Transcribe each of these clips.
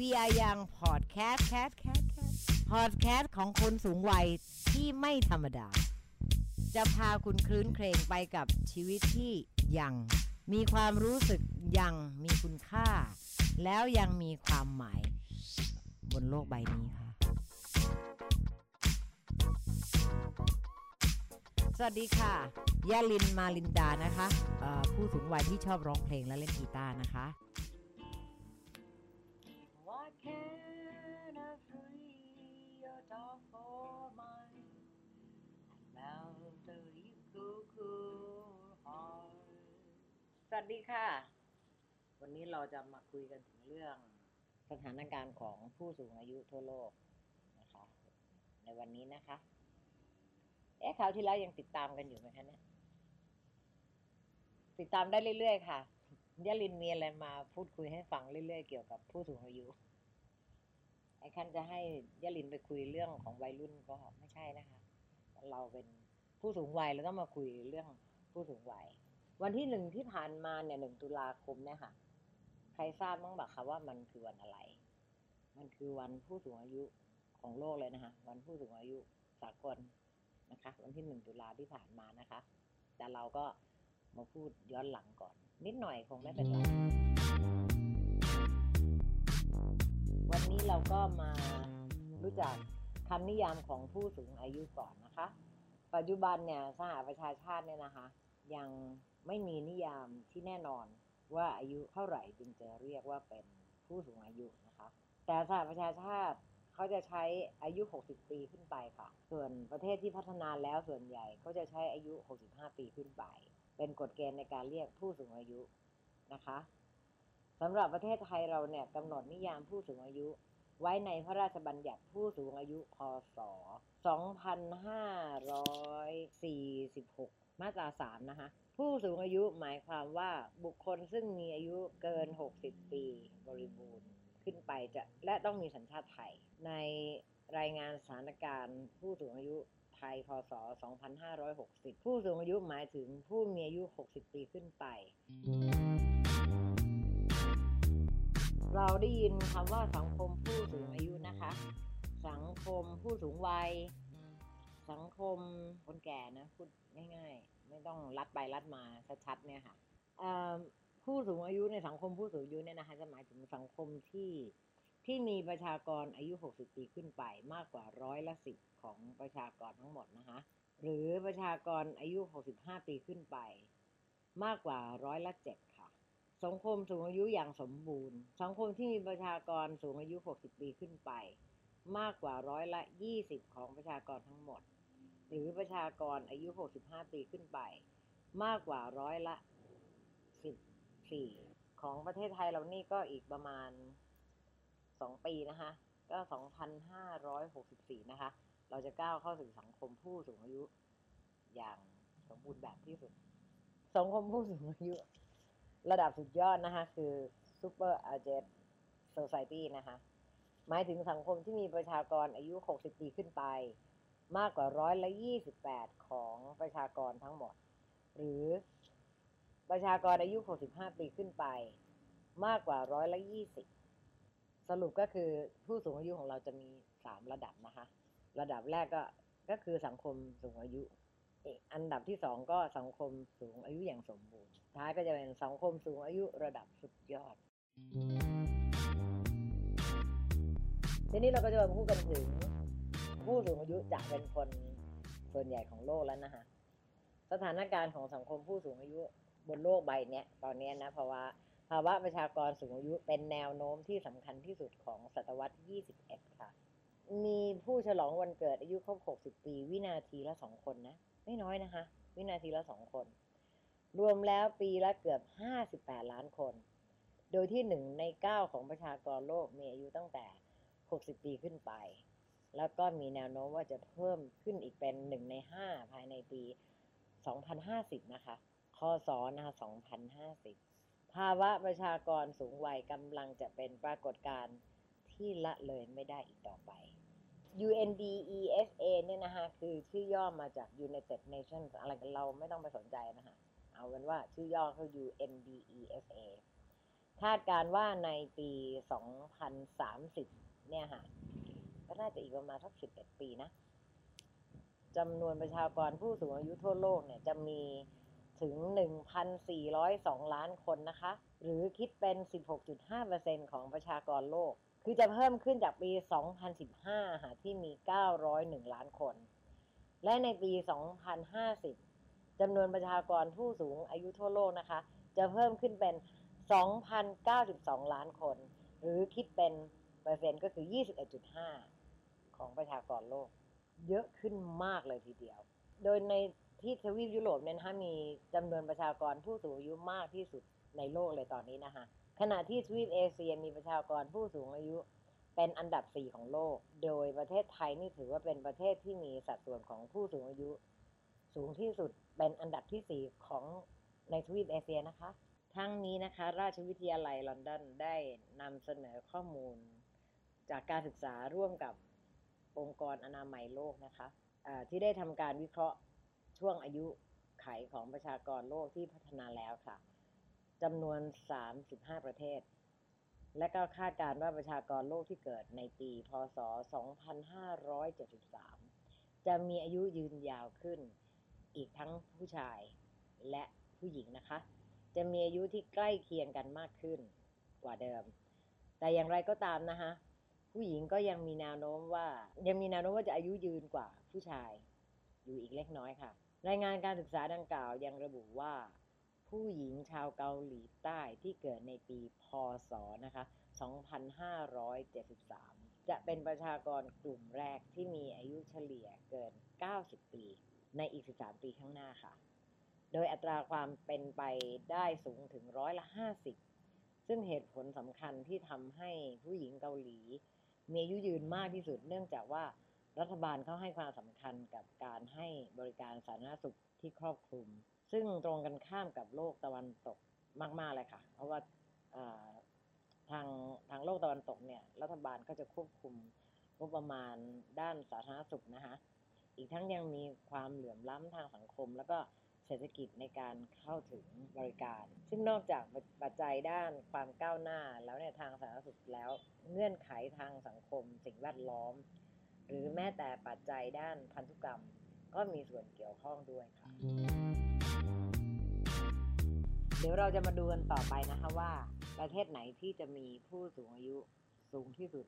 We Are Young Podcast Cat Cat Cat Podcast ของคนสูงวัยที่ไม่ธรรมดา จะพาคุณคลื้นเครงไปกับชีวิตที่ยัง มีความรู้สึกยังมีคุณค่า แล้วยังมีความหมาย บนโลกใบนี้ค่ะ สวัสดีค่ะยาลินมาลินดานะคะผู้สูงวัยที่ชอบร้องเพลงและเล่นกีตาร์นะคะ Can I free your dark for mine and melt the cool cool heart สวัสดีค่ะ วันนี้เราจะมาคุยกันถึงเรื่องสถานการณ์ของผู้สูงอายุทั่วโลกนะคะ ในวันนี้นะคะ เอ๊ะคราวที่แล้วยังติดตามกันอยู่ไหมคะเนี่ย ติดตามได้เรื่อยๆค่ะยาลินมีอะไรมาพูดคุยให้ฟังเรื่อยๆเกี่ยวกับผู้สูงอายุ ไอ้คันจะให้ยาลินไปคุยเรื่องของวัยรุ่นก็ไม่ใช่นะคะ เราเป็นผู้สูงวัยเราต้องมาคุยเรื่องผู้สูงวัย วันที่หนึ่งที่ผ่านมาเนี่ยหนึ่งตุลาคมเนี่ยค่ะ ใครทราบบ้างบักคะว่ามันคือวันอะไร มันคือวันผู้สูงอายุของโลกเลยนะคะ วันผู้สูงอายุสากลนะคะ วันที่หนึ่งตุลาที่ผ่านมานะคะ แต่เราก็มาพูดย้อนหลังก่อน นิดหน่อยคงไม่เป็นไร วันนี้เราก็มารู้จักคำนิยามของผู้สูงอายุก่อนนะคะ ปัจจุบันเนี่ยสหประชาชาติเนี่ยนะคะ ยังไม่มีนิยามที่แน่นอนว่าอายุเท่าไหร่จึงจะเรียกว่าเป็นผู้สูงอายุนะคะ แต่สหประชาชาติเขาจะใช้อายุ 60 ปีขึ้นไปค่ะ ส่วนประเทศที่พัฒนาแล้วส่วนใหญ่เขาจะใช้อายุ 65 ปีขึ้นไป เป็นกฎเกณฑ์ในการเรียกผู้สูงอายุนะคะ สำหรับประเทศไทยเราเนี่ยกำหนดนิยามผู้สูงอายุ ไว้ในพระราชบัญญัติผู้สูงอายุพศ 2546 มาตรา 3 นะคะ ผู้สูงอายุหมายความว่าบุคคลซึ่งมีอายุเกิน 60 ปีบริบูรณ์ขึ้นไปจะและต้องมีสัญชาติไทย ในรายงานสถานการณ์ผู้สูงอายุไทย พศ 2560 ผู้สูงอายุหมายถึงผู้มีอายุ 60 ปีขึ้นไป เราได้ยินคำว่าสังคมผู้สูงอายุนะคะ สังคมผู้สูงวัย สังคมคนแก่นะพูดง่ายๆ ไม่ต้องรัดไปรัดมาชัดๆเนี่ยค่ะผู้สูงอายุในสังคมผู้สูงอายุเนี่ยนะคะจะหมายถึงสังคมที่ที่มีประชากรอายุ 60 ปีขึ้นไปมากกว่าร้อยละสิบของประชากรทั้งหมดนะคะหรือประชากรอายุ 65 ปีขึ้นไป มากกว่าร้อยละเจ็ด สังคมสูงอายุอย่างสมบูรณ์ สังคมที่มีประชากรสูงอายุ 60 ปีขึ้นไป มากกว่าร้อยละ 20 ของประชากรทั้งหมด หรือประชากรอายุ 65 ปีขึ้นไป มากกว่าร้อยละ 14 ของประเทศไทยเรานี่ก็อีกประมาณ 2 ปีนะคะ ก็ 2,564 นะคะ เราจะก้าวเข้าสู่สังคมผู้สูงอายุอย่างสมบูรณ์แบบที่สุด สังคมผู้สูงอายุ ระดับสุดยอดนะคะคือ Super a g e d Society นะคะหมายถึงสังคมที่มีประชากรอายุ 60 ปีขึ้นไป มากกว่าร้อยละ28 ของประชากรทั้งหมด หรือประชากรอายุ 65 ปีขึ้นไป มากกว่าร้อยละ20 สรุปก็คือผู้สูงอายุของเราจะมี 3 ระดับนะคะ ระดับแรกก็ก็คือสังคมสูงอายุ อันดับที่สองก็สังคมสูงอายุอย่างสมบูรณ์ ท้ายก็จะเป็นสังคมสูงอายุระดับสุดยอด ทีนี้เราก็จะมาพูดกันถึง ผู้สูงอายุจะเป็นคนส่วนใหญ่ของโลกแล้วนะคะสถานการณ์ของสังคมผู้สูงอายุบนโลกใบนี้ตอนนี้นะเพราะว่าภาวะประชากรสูงอายุเป็นแนวโน้มที่สำคัญที่สุดของศตวรรษที่21 ค่ะ มีผู้ฉลองวันเกิดอายุครบ 60 ปี วินาทีละสองคนนะ ไม่น้อยนะคะ วินาทีละสองคน รวมแล้วปีละเกือบ 58 ล้านคน โดยที่หนึ่งในเก้าของประชากรโลกมีอายุตั้งแต่ 60 ปีขึ้นไป แล้วก็มีแนวโน้มว่าจะเพิ่มขึ้นอีกเป็นหนึ่งในห้าภายในปี 2050 นะคะคศนะคะ 2050 ภาวะประชากรสูงวัยกำลังจะเป็นปรากฏการณ์ที่ละเลยไม่ได้อีกต่อไป UNDESA เนี่ยนะคะ คือชื่อย่อมาจาก United Nations อะไรกันเราไม่ต้องไปสนใจนะคะ เอาเป็นว่าชื่อย่อคือ UNDESA คาดการณ์ว่าในปี 2030 เนี่ยค่ะก็น่าจะอีกประมาณสัก 11 ปีนะจำนวนประชากรผู้สูงอายุทั่วโลกเนี่ยจะมีถึง 1,402 ล้านคนนะคะ หรือคิดเป็น 16.5%ของประชากรโลก คือจะเพิ่มขึ้นจากปี 2015 ค่ะ ที่มี 901 ล้านคน และในปี 2050 จำนวนประชากรผู้สูงอายุทั่วโลกนะคะ จะเพิ่มขึ้นเป็น 2,092 ล้านคน หรือคิดเป็นเปอร์เซ็นต์ก็คือ 21.5 ของประชากรโลก เยอะขึ้นมากเลยทีเดียว โดยในที่ทวีปยุโรปเนี่ยนะคะมีจำนวนประชากรผู้สูงอายุมากที่สุดในโลกเลยตอนนี้นะคะขณะที่ทวีปเอเชียมีประชากรผู้สูงอายุเป็นอันดับ 4 ของโลก โดยประเทศไทยนี่ถือว่าเป็นประเทศที่มีสัดส่วนของผู้สูงอายุ สูงที่สุดเป็นอันดับที่ 4 ของในทวีปเอเชียนะคะ ทั้งนี้นะคะ ราชวิทยาลัยลอนดอนได้นำเสนอข้อมูล จากการศึกษาร่วมกับองค์กรอนามัยโลกนะคะะที่ได้ทำการวิเคราะห์ช่วงอายุไขของประชากรโลกที่พัฒนาแล้วค่ะจำนวน 35 ประเทศ และก็คาดการณ์ว่าประชากรโลกที่เกิดในปี พศ 2573 จะมีอายุยืนยาวขึ้น อีกทั้งผู้ชายและผู้หญิงนะคะ จะมีอายุที่ใกล้เคียงกันมากขึ้นกว่าเดิม แต่อย่างไรก็ตามนะคะ ผู้หญิงก็ยังมีแนวโน้มว่ายังมีแนวโน้มว่าจะอายุยืนกว่าผู้ชาย อยู่อีกเล็กน้อยค่ะ รายงานการศึกษาดังกล่าวยังระบุว่า ผู้หญิงชาวเกาหลีใต้ที่เกิดในปีพศนะคะ 2573 จะเป็นประชากรกลุ่มแรกที่มีอายุเฉลี่ยเกิน 90 ปี ในอีก 13 ปีข้างหน้าค่ะ โดยอัตราความเป็นไปได้สูงถึงร้อยละ 50 ซึ่งเหตุผลสำคัญที่ทำให้ผู้หญิงเกาหลี มีอายุยืนมากที่สุด เนื่องจากว่ารัฐบาลเขาให้ความสำคัญกับการให้บริการสาธารณสุขที่ครอบคลุม ซึ่งตรงกันข้ามกับโลกตะวันตกมาก ๆ เลยค่ะ เพราะว่าทางทางโลกตะวันตกเนี่ย รัฐบาลก็จะควบคุมงบประมาณด้านสาธารณสุขนะคะ อีกทั้งยังมีความเหลื่อมล้ำทางสังคม แล้วก็เศรษฐกิจในการเข้าถึงบริการ ซึ่งนอกจากปัจจัยด้านความก้าวหน้าแล้วเนี่ยทางสาธารณสุขแล้ว เงื่อนไขทางสังคม สิ่งแวดล้อม หรือแม้แต่ปัจจัยด้านพันธุกรรม ก็มีส่วนเกี่ยวข้องด้วยค่ะ เดี๋ยวเราจะมาดูกันต่อไปนะคะว่า ประเทศไหนที่จะมีผู้สูงอายุสูงที่สุด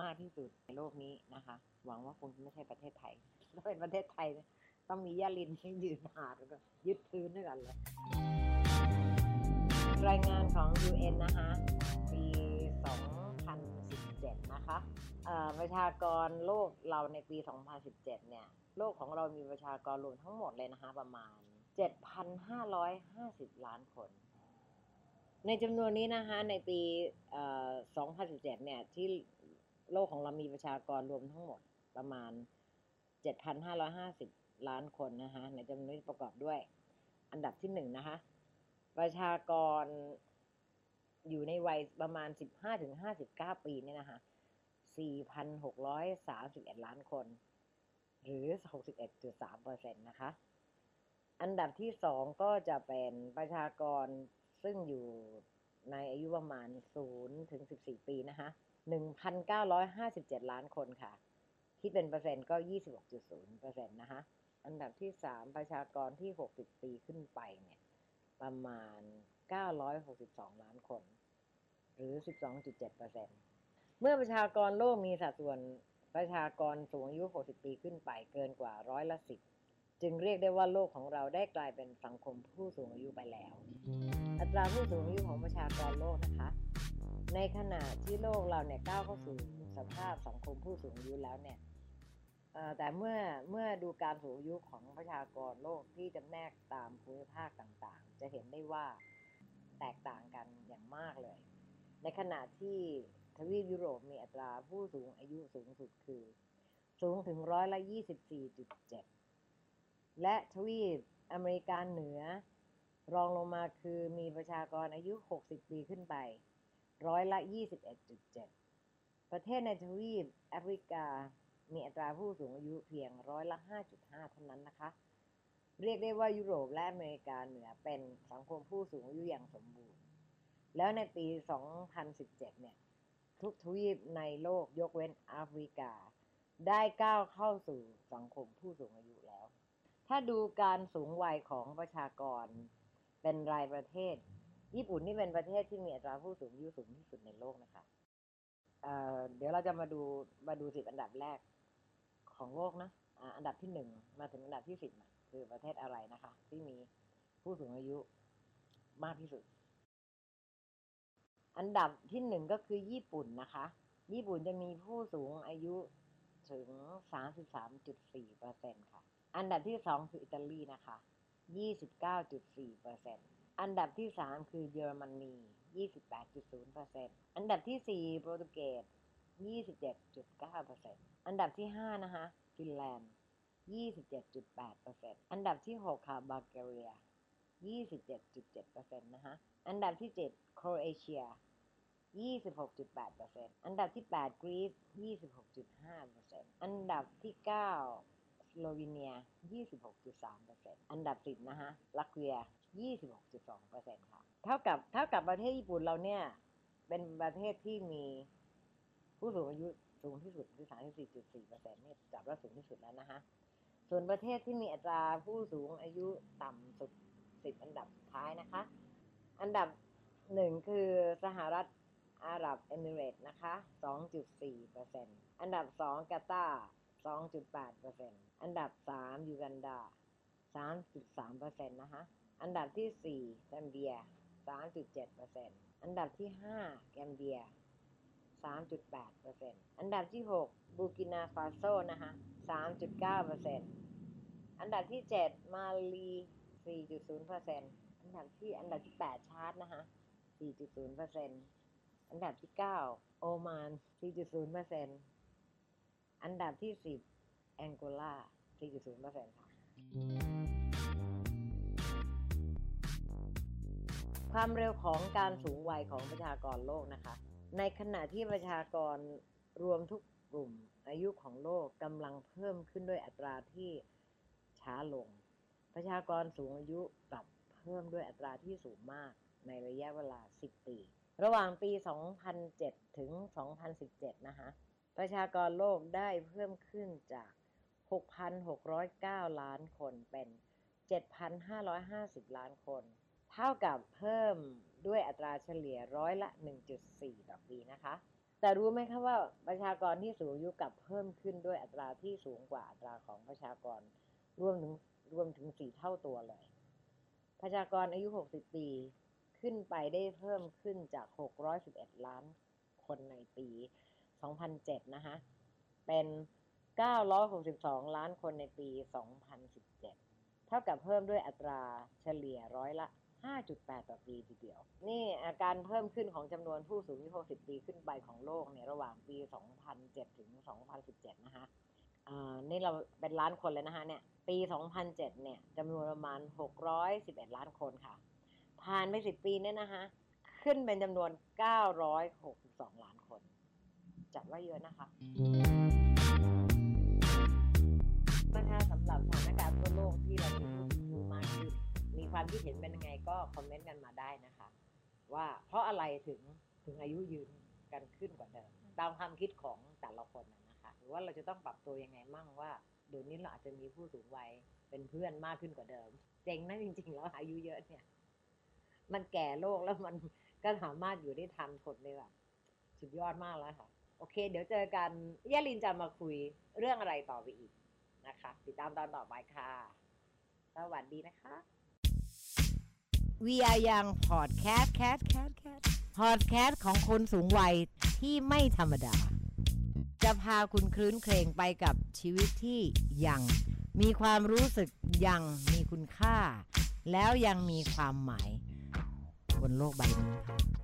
มากที่สุดในโลกนี้นะคะ หวังว่าคงไม่ใช่ประเทศไทย ถ้าเป็นประเทศไทยต้องมีย่าลินที่ยืนหาดแล้วก็ยึดพื้นด้วยกันเลย รายงานของ UN นะคะปี 2017 นะคะประชากรโลกเราในปี 2017 เนี่ย โลกของเรามีประชากรรวมทั้งหมดเลยนะคะ ประมาณ 7,550 ล้านคน ในจำนวนนี้นะคะในปี 2017 เนี่ยที่โลกของเรามีประชากรรวมทั้งหมดประมาณ 7,550 ล้านคนนะคะในจำนวนนี้ประกอบด้วย อันดับที่หนึ่งนะคะ ประชากรอยู่ในวัยประมาณ 15-59 ปีเนี่ยนะคะ 4,631 ล้านคน หรือ 61.3%นะคะ อันดับที่สองก็จะเป็นประชากรซึ่งอยู่ในอายุประมาณ 0 ถึง 14 ปีนะคะ 1,957 ล้านคนค่ะ คิดเป็นเปอร์เซ็นต์ก็ 26.0%นะคะอันดับที่สามประชากรที่ 60 ปีขึ้นไปเนี่ยประมาณ 962 ล้านคน หรือ 12.7%เมื่อประชากรโลกมีสัดส่วนประชากรสูงอายุ 60 ปีขึ้นไปเกินกว่าร้อยละ 10 จึงเรียกได้ว่าโลกของเราได้กลายเป็นสังคมผู้สูงอายุไปแล้ว อัตราผู้สูงอายุของประชากรโลกนะคะ ในขณะที่โลกเราเนี่ยก้าวเข้าสู่สภาพสังคมผู้สูงอายุแล้วเนี่ย แต่เมื่อเมื่อดูการสูงอายุของประชากรโลกที่จำแนกตามภูมิภาคต่างๆ จะเห็นได้ว่าแตกต่างกันอย่างมากเลย ในขณะที่ทวีปยุโรปมีอัตราผู้สูงอายุสูงสุดคือ สูงถึงร้อยละ 24.7 และทวีปอเมริกาเหนือ รองลงมาคือมีประชากรอายุ 60 ปีขึ้นไป ร้อยละ 21.7 ประเทศในทวีปแอฟริกา มีอัตราผู้สูงอายุเพียงร้อยละ 5.5 เท่านั้นนะคะ เรียกได้ว่ายุโรปและอเมริกาเหนือเป็นสังคมผู้สูงอายุอย่างสมบูรณ์ แล้วในปี 2017 เนี่ย ทุกทวีปในโลกยกเว้นแอฟริกา ได้ก้าวเข้าสู่สังคมผู้สูงอายุแล้ว ถ้าดูการสูงวัยของประชากรเป็นรายประเทศ ญี่ปุ่นนี่เป็นประเทศที่มีอัตราผู้สูงอายุสูงที่สุดในโลกนะคะเเดี๋ยวเราจะมาดูมาดูสิบอันดับแรก ของโลกนะอันดับที่หนึ่งมาถึงอันดับที่สิบคือประเทศอะไรนะคะ ที่มีผู้สูงอายุมากที่สุด อันดับที่หนึ่งก็คือญี่ปุ่นนะคะ ญี่ปุ่นจะมีผู้สูงอายุถึงสามสิบสามจุดสี่เปอร์เซ็นค่ะ อันดับที่สองคืออิตาลีนะคะยี่สิบเปอร์เซ็นอันดับที่สามคือเยอรมนียี่สิบแปดจุดศูนย์เปอร์เซ็นอันดับที่สี่โปรตุเกส ยี่สิบเจ็ดจุดเก้าเปอร์เซ็นอันดับที่ห้านะคะฟินแลนด์ยี่สิบเจ็ดจุดแปดเปอร์เซ็นอันดับที่หกค่ะ บัลแกเรีย 27.7%นะคะอันดับที่ 7 โครเอเชีย 26.8%อันดับที่ 8 กรีซ 26.5%อันดับที่ 9 สโลวีเนีย 26.3%อันดับ 10 นะคะลัตเวีย 26.2%ค่ะ เท่ากับเท่ากับประเทศญี่ปุ่นเราเนี่ย เป็นประเทศที่มี ผู้สูงอายุสูงที่สุดคือ 34.4%นี่จับว่าสูงที่สุดแล้วนะคะส่วนประเทศที่มีอัตราผู้สูงอายุต่ำสุดสิบอันดับท้ายนะคะ อันดับหนึ่งคือสหรัฐอาหรับเอมิเรตนะคะสองจุดสี่เปอร์เซ็นอันดับสองกาตาร์สองจุดแปดเปอร์เซ็นอันดับสามยูกันดาสามจุดสามเปอร์เซ็นต์นะคะ อันดับที่สี่แซมเบียสามจุดเจ็ดเปอร์เซ็นต์อันดับที่ห้าแกมเบีย สามจุดแปดเปอร์เซ็นต์อันดับที่หกบูร์กินาฟาโซนะคะสามจุดเก้าเปอร์เซ็นต์อันดับที่เจ็ดมาลี 4.0%อันดับที่อันดับที่ 8 ชาร์ตนะคะ4.0%อันดับที่ 9 โอมาน 4.0%อันดับที่ 10 แองโกลา 4.0%ค่ะ ความเร็วของการสูงวัยของประชากรโลกนะคะ ในขณะที่ประชากรรวมทุกกลุ่มอายุของโลกกำลังเพิ่มขึ้นด้วยอัตราที่ช้าลง ประชากรสูงอายุกลับเพิ่มด้วยอัตราที่สูงมากในระยะเวลา 10 ปี ระหว่างปี 2007 ถึง 2017 นะคะประชากรโลกได้เพิ่มขึ้นจาก 6,609 ล้านคนเป็น 7,550 ล้านคน เท่ากับเพิ่ม ด้วยอัตราเฉลี่ยร้อยละ 1.4 ต่อปีนะคะ แต่รู้ไหมคะว่าประชากรที่สูงอายุกับเพิ่มขึ้นด้วยอัตราที่สูงกว่าอัตราของประชากรรวมถึงรวมถึงสี่เท่าตัวเลย ประชากรอายุ 60 ปีขึ้นไปได้เพิ่มขึ้นจาก 611 ล้านคนในปี 2007 นะคะ เป็น 962 ล้านคนในปี 2017 เท่ากับเพิ่มด้วยอัตราเฉลี่ยร้อยละ 5.8 ต่อปีทีเดียว นี่อาการเพิ่มขึ้นของจำนวนผู้สูงอายุ 60 ปีขึ้นไปของโลกเนี่ยระหว่างปี 2007 ถึง 2017 นะคะนี่เราเป็นล้านคนเลยนะคะเนี่ย ปี 2007 เนี่ยจำนวนประมาณ 611 ล้านคนค่ะ ผ่านไป 10 ปีเนี่ยนะคะ ขึ้นเป็นจำนวน 962 ล้านคน จัดว่าเยอะนะคะนะคะสำหรับสถานการณ์ทั่วโลกที่เรามีผู้สูงมากขึ้นมี ความคิดเห็นเป็นยังไงก็คอมเมนต์กันมาได้นะคะ ว่าเพราะอะไรถึงถึงอายุยืนกันขึ้นกว่าเดิม ตามความคิดของแต่ละคนนะรือว่าเราจะต้องปรับตัวยังไงมั่งว่าเดี๋ยวนี้เราอาจจะมีผู้สูงวัยเป็นเพื่อนมากขึ้นกว่าเดิม เจ๋งนะจริงๆแล้วอายุเยอะเนี่ย มันแก่โลกแล้วมันก็สามารถอยู่ได้ทันทนเลยแบบสุดยอดมากแล้วค่ะ โอเค เดี๋ยวเจอกันย่าลินจะมาคุยเรื่องอะไรต่อไปอีกนะคะ ติดตามตอนต่อไปค่ะ สวัสดีนะคะ We are Young Podcast Cat Cat Cat Podcast ของคนสูงวัยที่ไม่ธรรมดา จะพาคุณคลื้นเครงไปกับชีวิตที่ยัง มีความรู้สึกยังมีคุณค่า แล้วยังมีความหมาย บนโลกใบนี้ค่ะ